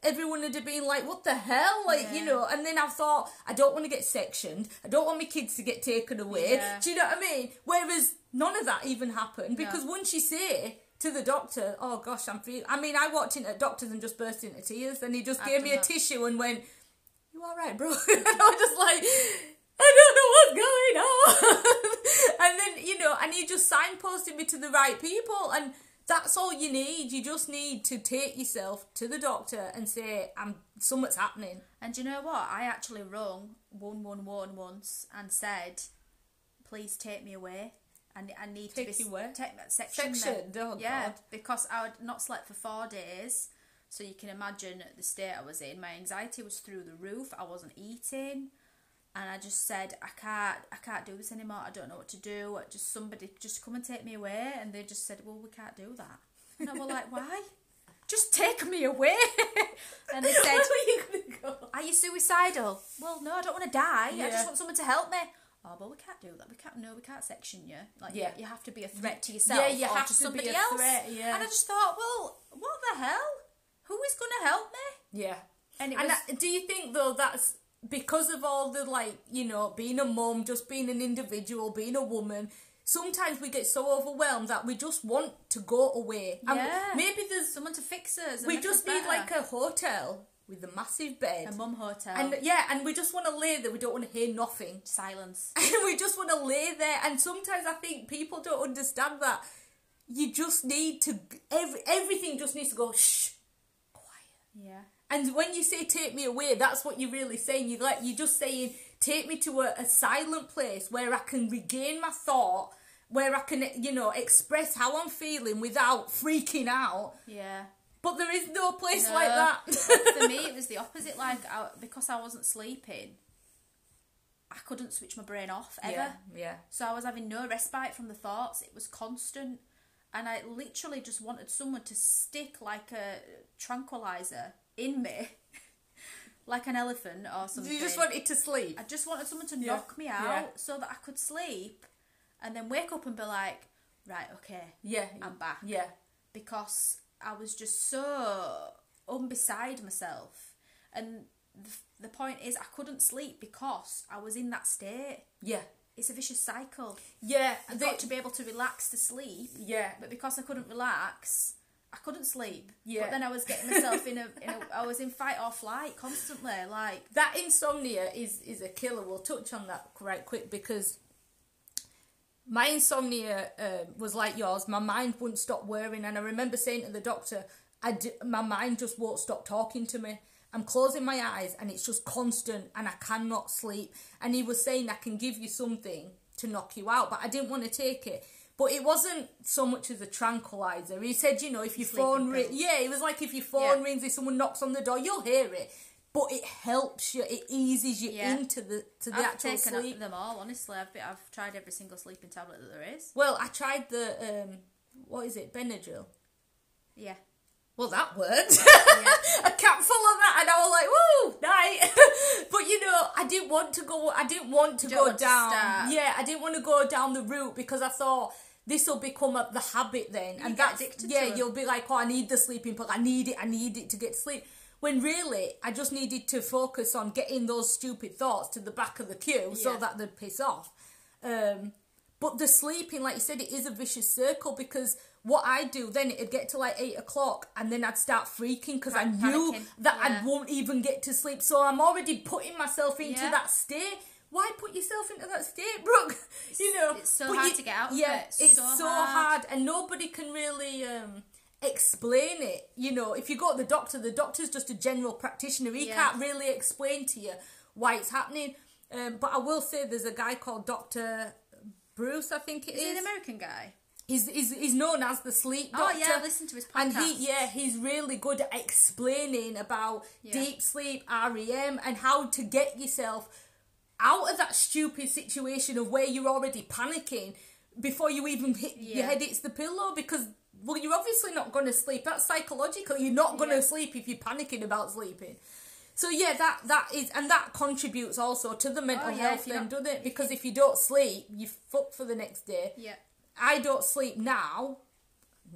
everyone would have been like, "What the hell?" Like you know. And then I thought, I don't want to get sectioned. I don't want my kids to get taken away. Yeah. Do you know what I mean? Whereas none of that even happened because No. once you say to the doctor, "Oh gosh, I'm feeling," I mean, I walked into a doctor's and just burst into tears, and he just I've gave me a tissue and went, "You all right, bro?" and I was just like. I don't know what's going on. and then, you know, and he just signposted me to the right people. And that's all you need. You just need to take yourself to the doctor and say, I'm something's happening. And you know what? I actually rung 111 once and said, please take me away. And I need Take to be you where? Take section. Sectioned? Oh, yeah, God. because I had not slept for four days. So you can imagine the state I was in. My anxiety was through the roof. I wasn't eating, and I just said, I can't, I can't do this anymore. I don't know what to do. Just somebody, just come and take me away. And they just said, well, we can't do that. And I was like, why? Just take me away. and they said, Where are you going to go? are you suicidal? Well, no, I don't want to die. I just want someone to help me. Oh, but we can't do that. We can't. No, we can't section you. Like, Yeah. you, you have to be a threat to yourself. Yeah, you or have to to be somebody a else. threat, yeah. And I just thought, well, what the hell? Who is going to help me? Yeah. And And that- do you think, though, that's because of all the like, you know, being a mum, just being an individual, being a woman, sometimes we get so overwhelmed that we just want to go away. And Yeah. maybe there's Someone to fix us. we just us need like a hotel with a massive bed. a mum hotel. and yeah, and we just want to lay there. We don't want to hear nothing. silence. And we just want to lay there. And sometimes I think people don't understand that you just need to every everything just needs to go shh, quiet. Yeah. And when you say take me away, that's what you're really saying. You like you're just saying take me to a, a silent place where I can regain my thought, where I can you know express how I'm feeling without freaking out. Yeah. But there is no place No. like that. For me, it was the opposite. Like, I, because I wasn't sleeping, I couldn't switch my brain off ever. yeah, yeah. So I was having no respite from the thoughts. It was constant. And I literally just wanted someone to stick like a tranquilizer in me, like an elephant or something. You just wanted to sleep. I just wanted someone to Yeah. knock me out Yeah. so that I could sleep and then wake up and be like, right, okay, Yeah, I'm back. Yeah, Because I was just so unbeside myself. And the, the point is, I couldn't sleep because I was in that state. yeah, It's a vicious cycle. yeah. I've got to be able to relax to sleep. yeah, But because I couldn't relax, I couldn't sleep. Yeah. But then I was getting myself in a, in a I was in fight or flight constantly. Like, that insomnia is is a killer. We'll touch on that right quick because my insomnia uh, was like yours. My mind wouldn't stop whirring, and I remember saying to the doctor, "I d- my mind just won't stop talking to me." I'm closing my eyes and it's just constant and I cannot sleep. And he was saying I can give you something to knock you out, but I didn't want to take it. But it wasn't so much as a tranquilizer. He said, you know, if your Sleeping phone ri- yeah, it was like if your phone Yeah. rings, if someone knocks on the door, you'll hear it. But it helps you, it eases you Yeah. into the to the I've actual taken sleep. them all, honestly. I've, been, I've tried every single sleeping tablet that there is. Well, I tried the um, what is it, Benadryl. Yeah. Well, that worked. a capful of that, and I was like, "Woo, night!" but you know, I didn't want to go. I didn't want to don't go want to down. start. yeah, I didn't want to go down the route because I thought this will become a, the habit then, and get that's addicted yeah. You'll be like, "Oh, I need the sleeping pill. I need it. I need it to get to sleep." When really, I just needed to focus on getting those stupid thoughts to the back of the queue so that they'd piss off. Um, but the sleeping, like you said, it is a vicious circle because what I do then it'd get to like eight o'clock and then I'd start freaking because I knew panicking, that yeah. I won't even get to sleep. So I'm already putting myself into Yeah. that state. Why put yourself into that state, Brooke? you know, it's so hard to get out of Yeah, it. it's So so, hard. hard. and nobody can really um, explain it. You know, if you go to the doctor, the doctor's just a general practitioner. He Yeah. can't really explain to you why it's happening. Um, but I will say there's a guy called Doctor Breus, I think it Is is. an American guy? He's, he's, he's known as the sleep Oh, doctor. yeah, I listened to his podcast. And he, yeah, he's really good at explaining about Yeah. deep sleep, REM, and how to get yourself out of that stupid situation of where you're already panicking before you even hit your head hits the pillow because well you're obviously not going to sleep that's psychological you're not going to Yeah. sleep if you're panicking about sleeping so yeah that that is and that contributes also to the mental Oh, yeah, health then doesn't it because if you don't sleep you fuck for the next day Yeah. I don't sleep now.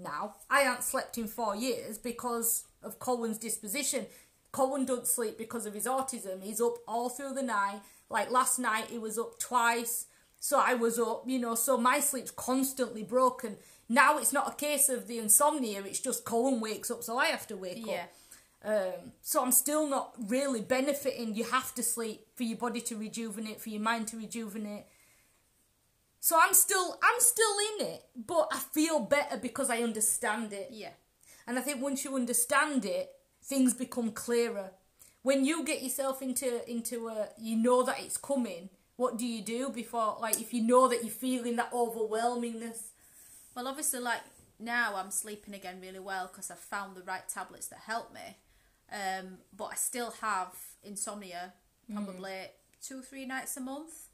Now I haven't slept in four years because of Cohen's disposition. Cohen don't sleep because of his autism. He's up all through the night. Like last night, he was up twice. So I was up, you know. So my sleep's constantly broken. Now it's not a case of the insomnia. It's just Colin wakes up, so I have to wake Yeah. up. Um, so I'm still not really benefiting. You have to sleep for your body to rejuvenate, for your mind to rejuvenate. So I'm still I'm still in it, but I feel better because I understand it. Yeah. And I think once you understand it, things become clearer. When you get yourself into into a you know that it's coming, what do you do before like if you know that you're feeling that overwhelmingness? Well, obviously, like now I'm sleeping again really well because I've found the right tablets that help me. Um, but I still have insomnia, probably two or three nights a month.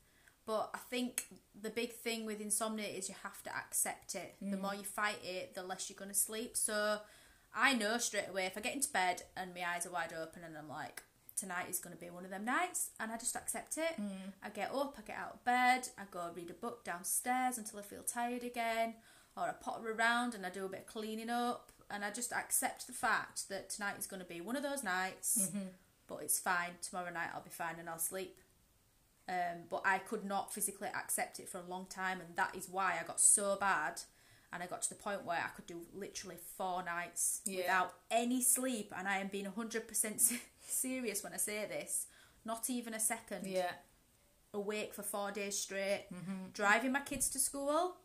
But I think the big thing with insomnia is you have to accept it. The more you fight it, the less you're going to sleep. So I know straight away if I get into bed and my eyes are wide open and I'm like, tonight is going to be one of them nights, and I just accept it. I get up, I get out of bed, I go read a book downstairs until I feel tired again, or I potter around and I do a bit of cleaning up, and I just accept the fact that tonight is going to be one of those nights. but it's fine. Tomorrow night I'll be fine and I'll sleep. Um, but I could not physically accept it for a long time, and that is why I got so bad. And I got to the point where I could do literally four nights Yeah. without any sleep, and I am being 100% serious when I say this. Not even a second Yeah. awake for four days straight, mm-hmm. driving my kids to school.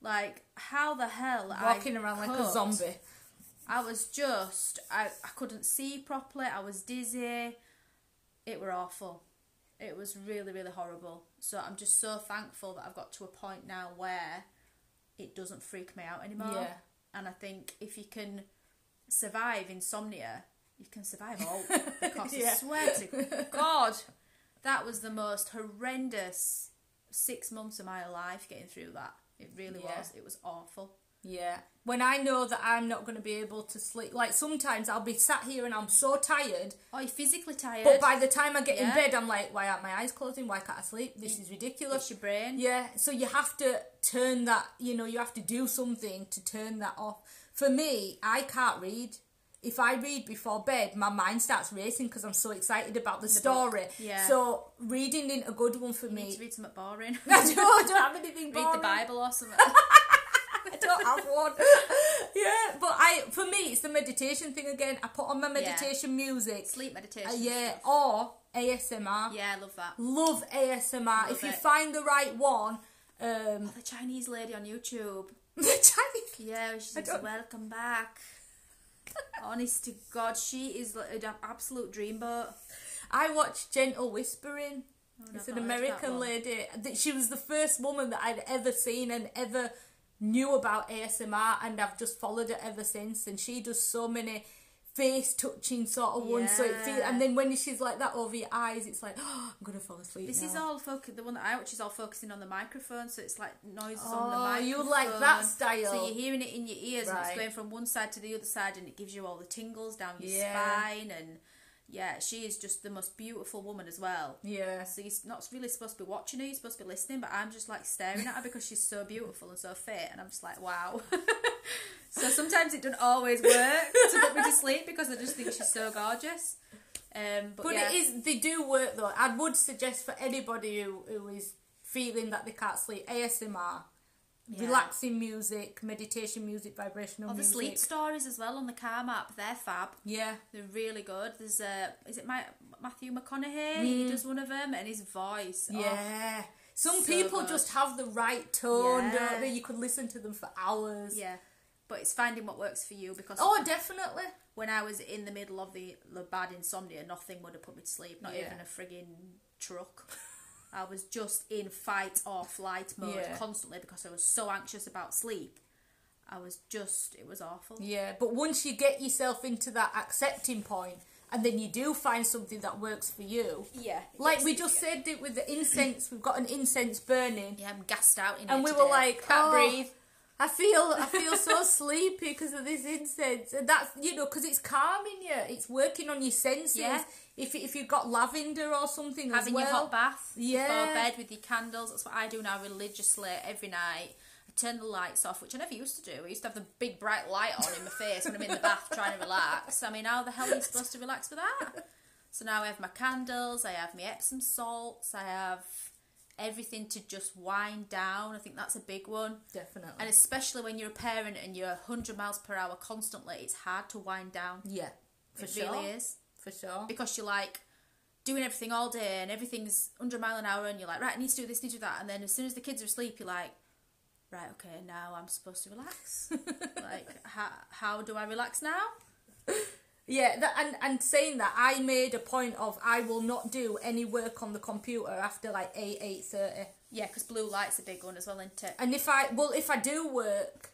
Like, how the hell? Walking I around like a zombie. I was just, I, I couldn't see properly. I was dizzy. It were awful. It was really, really horrible. So I'm just so thankful that I've got to a point now where it doesn't freak me out anymore. Yeah. And I think if you can survive insomnia, you can survive all. Because Yeah. I swear to God, that was the most horrendous six months of my life getting through that. It really Yeah. was. It was awful. Yeah. When I know that I'm not going to be able to sleep, like sometimes I'll be sat here and I'm so tired, Oh, you're physically tired. but by the time I get in bed, I'm like, why aren't my eyes closing? Why can't I sleep? This is ridiculous. it's your brain. Yeah, so you have to turn that, you know, you have to do something to turn that off. For me, I can't read. If I read before bed, my mind starts racing because I'm so excited about the, story. yeah. So reading isn't a good one for You need me. to read something boring. I don't, I don't have anything boring. read the. Bible or something. I don't have one. yeah, but I for me it's the meditation thing again. I put on my meditation music. Sleep meditation. Uh, yeah, stuff. or ASMR. Yeah, I love that. Love ASMR. if you find the right one, um, The Chinese lady on YouTube. the Chinese. Yeah, she says, welcome back. Honest to God, she is an absolute dreamboat. I watched Gentle Whispering. Oh, it's an American lady. That- She was the first woman that I'd ever seen and ever knew about ASMR, and I've just followed her ever since. And she does so many face touching sort of ones. So it feel, Yeah. and then when she's like that over your eyes, it's like oh, I'm gonna fall asleep. This is all focus. The one that I watch is all focusing on the microphone, so it's like noises on Oh, the microphone. you like that style. So you're hearing it in your ears, and Right. it's going from one side to the other side, and it gives you all the tingles down your Yeah. spine. And yeah, she is just the most beautiful woman as well. Yeah. So you're not really supposed to be watching her, you're supposed to be listening, but I'm just like staring at her because she's so beautiful and so fit, and I'm just like, wow. so sometimes it doesn't always work to put me to sleep because I just think she's so gorgeous. Um, but But yeah, it is they do work though. I would suggest for anybody who, who is feeling that they can't sleep, ASMR, Yeah. relaxing music, meditation music, vibrational all the music. sleep stories as well on the Calm app, they're fab. Yeah. They're really good. There's a, is it my, Matthew McConaughey? Mm. He does one of them, and his voice. oh, Yeah. Some so people good. just have the right tone, Yeah. don't they? You could listen to them for hours. yeah. But it's finding what works for you because Oh, definitely. when I was in the middle of the, the bad insomnia, nothing would have put me to sleep, not Yeah. even a frigging truck. I was just in fight or flight mode Yeah. constantly because I was so anxious about sleep. I was just, it was awful. Yeah, but once you get yourself into that accepting point, and then you do find something that works for you, Yeah. like we just said it with the incense, we've got an incense burning, Yeah, I'm gassed out in and we today. were like, can't "Oh, breathe. I feel, I feel so sleepy because of this incense, and that's you know because it's calming you, it's working on your senses. Yeah. If if you've got lavender or something as Having well, your hot bath Yeah. before bed with your candles. That's what I do now religiously every night. I turn the lights off, which I never used to do. I used to have the big bright light on in my face when I'm in the bath trying to relax. I mean, how the hell are you supposed to relax with that? So now I have my candles, I have my Epsom salts, I have everything to just wind down. I think that's a big one. definitely, And especially when you're a parent and you're 100 miles per hour constantly, it's hard to wind down. yeah, for it sure, really is for sure. because you're like doing everything all day and everything's 100 mile an hour and you're like right I need to do this need to do that and then as soon as the kids are asleep you're like right okay now I'm supposed to relax like how, how do I relax now Yeah, that, and and saying that, I made a point of I will not do any work on the computer after like eight eight thirty. yeah because blue light's a big one as well isn't it And if I well, if I do work,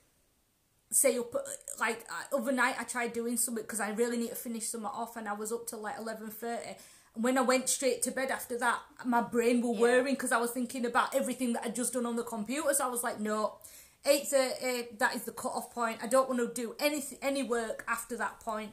say up like uh, overnight, I tried doing something because I really need to finish something off, and I was up till like eleven thirty. And When I went straight to bed after that, my brain were Yeah. whirring because I was thinking about everything that I'd just done on the computer. So I was like, no, eight thirty. That is the cut off point. I don't want to do any any work after that point.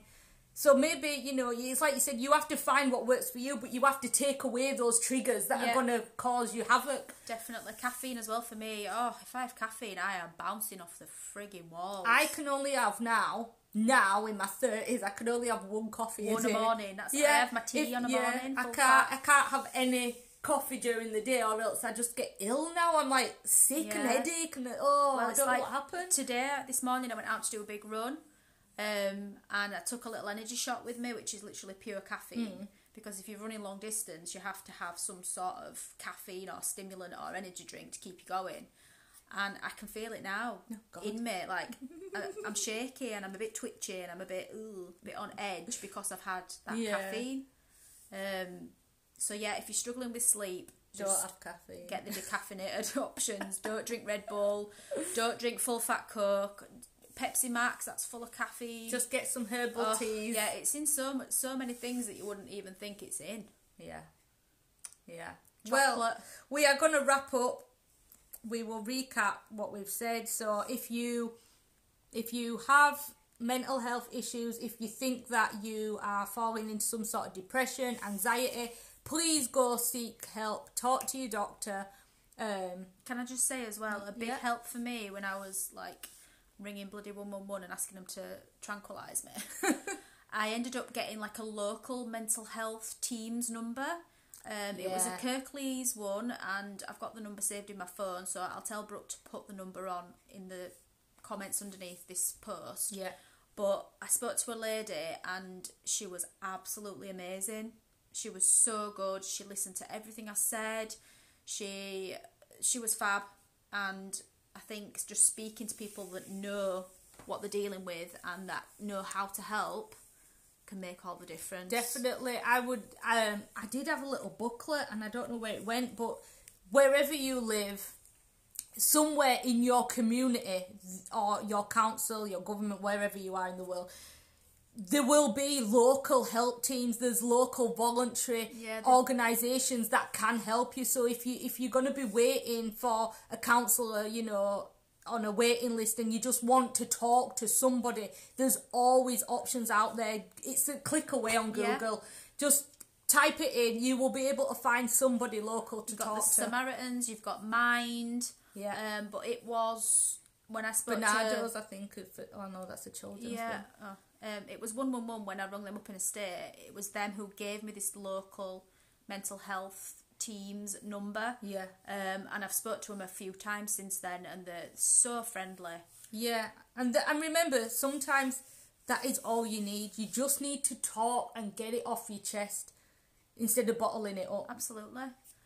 So maybe you know, it's like you said, you have to find what works for you, but you have to take away those triggers that Yeah. are going to cause you havoc. definitely caffeine as well for me oh if I have caffeine I am bouncing off the frigging walls I can only have now now in my thirties, I can only have one coffee One a day. morning, that's- I have my tea on a morning, I can't. fat. I can't have any coffee during the day, or else I just get ill. Now I'm like sick and headache, and oh, Well, I don't like know what happened. Today, this morning, I went out to do a big run, um, and I took a little energy shot with me, which is literally pure caffeine. Hmm. Because if you're running long distance, you have to have some sort of caffeine or stimulant or energy drink to keep you going. And I can feel it now Oh, in me. Like I, I'm shaky and I'm a bit twitchy and I'm a bit ooh, a bit on edge because I've had that Yeah. caffeine. Um, so yeah, if you're struggling with sleep, Don't have caffeine. get the decaffeinated options. Don't drink Red Bull. Don't drink full fat Coke. Pepsi Max, that's full of caffeine. just get some herbal Oh, teas. Yeah, it's in so much, so many things that you wouldn't even think it's in. Yeah. Yeah. Chocolate. Well, we are going to wrap up. We will recap what we've said. So if you if you have mental health issues, if you think that you are falling into some sort of depression, anxiety, please go seek help. Talk to your doctor. Um, Can I just say as well, a big Yeah. help for me when I was like ringing bloody one one one and asking them to tranquilise me. I ended up getting like a local mental health team's number. Um, It was a Kirklees one, and I've got the number saved in my phone, so I'll tell Brooke to put the number on in the comments underneath this post. yeah. But I spoke to a lady and she was absolutely amazing. She was so good. She listened to everything I said. She she was fab and I think just speaking to people that know what they're dealing with and that know how to help can make all the difference. Definitely, I would. Um, I did have a little booklet, and I don't know where it went, but wherever you live, somewhere in your community or your council, your government, wherever you are in the world, there will be local help teams. There's local voluntary Yeah, organisations that can help you. So if you if you're going to be waiting for a counsellor, you know. On a waiting list, and you just want to talk to somebody, there's always options out there. It's a click away on Yeah. Google. Just type it in, you will be able to find somebody local to You've got talk the to. Samaritans, you've got Mind. Yeah. Um, but it was when I spoke to Barnardo's, I think. If oh no, that's a children's Yeah. one. Oh. Um, it was 111 when I rung them up in a state. It was them who gave me this local mental health team's number. Yeah. Um, and I've spoke to them a few times since then, and they're so friendly. Yeah, and th- and remember, sometimes that is all you need. You just need to talk and get it off your chest instead of bottling it up. Absolutely.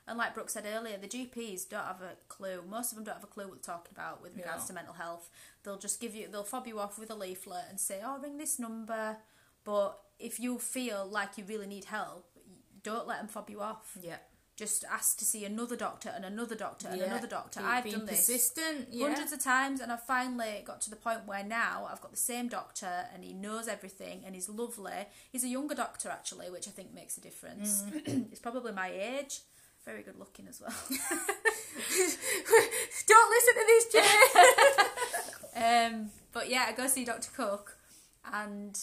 And like Brooke said earlier, the GPs don't have a clue. Most of them don't have a clue what they're talking about with regards No. to mental health. They'll just give you, they'll fob you off with a leaflet and say, "Oh, ring this number." But if you feel like you really need help, don't let them fob you off. Yeah. Just ask to see another doctor and another doctor and Yeah. another doctor. I've done this persistent. Yeah. hundreds of times, and I've finally got to the point where now I've got the same doctor, and he knows everything, and he's lovely. He's a younger doctor actually, which I think makes a difference. Mm. he's probably my age. Very good looking as well. Don't listen to this, Jay. um, but yeah, I go see Dr. Cook, and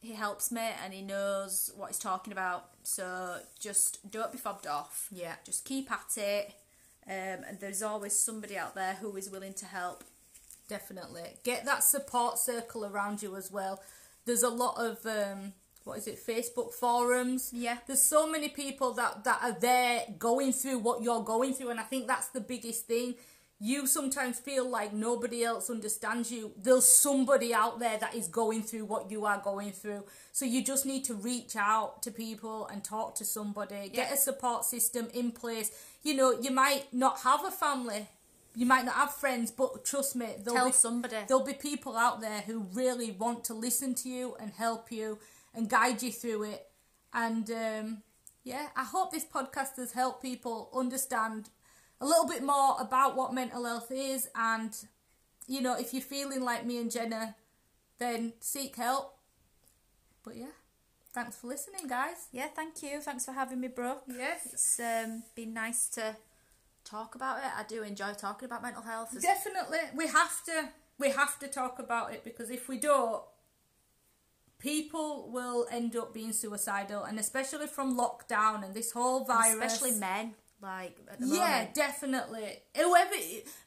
he helps me, and he knows what he's talking about. So just don't be fobbed off. Yeah. Just keep at it. Um, and there's always somebody out there who is willing to help. Definitely. Get that support circle around you as well. There's a lot of um what is it, Facebook forums. Yeah. There's so many people that, that are there going through what you're going through and I think that's the biggest thing. You sometimes feel like nobody else understands you. There's somebody out there that is going through what you are going through. So you just need to reach out to people and talk to somebody. Get a support system in place. You know, you might not have a family. You might not have friends, but trust me, there'll Tell be somebody. There'll be people out there who really want to listen to you and help you and guide you through it. And um, yeah, I hope this podcast has helped people understand a little bit more about what mental health is. And you know, if you're feeling like me and Jenna, then seek help. But yeah, thanks for listening, guys. Yeah, thank you. Thanks for having me, Brooke. Yes, It's um, been nice to talk about it. I do enjoy talking about mental health. Definitely. We have to. We have to talk about it because if we don't, people will end up being suicidal, and especially from lockdown and this whole virus. Especially men, like at the Yeah, moment. definitely. Whoever,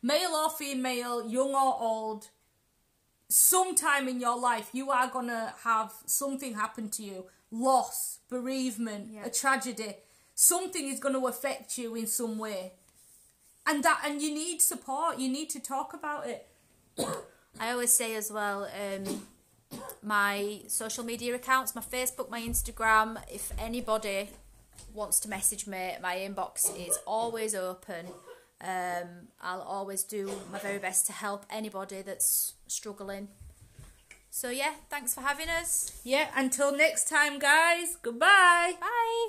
male or female, young or old, sometime in your life you are gonna have something happen to you loss bereavement Yeah. a tragedy something is going to affect you in some way and that and you need support you need to talk about it I always say as well, um, my social media accounts, my Facebook, my Instagram, if anybody wants to message me, my inbox is always open. Um, I'll always do my very best to help anybody that's struggling. So, yeah, thanks for having us. yeah until next time guys goodbye Bye.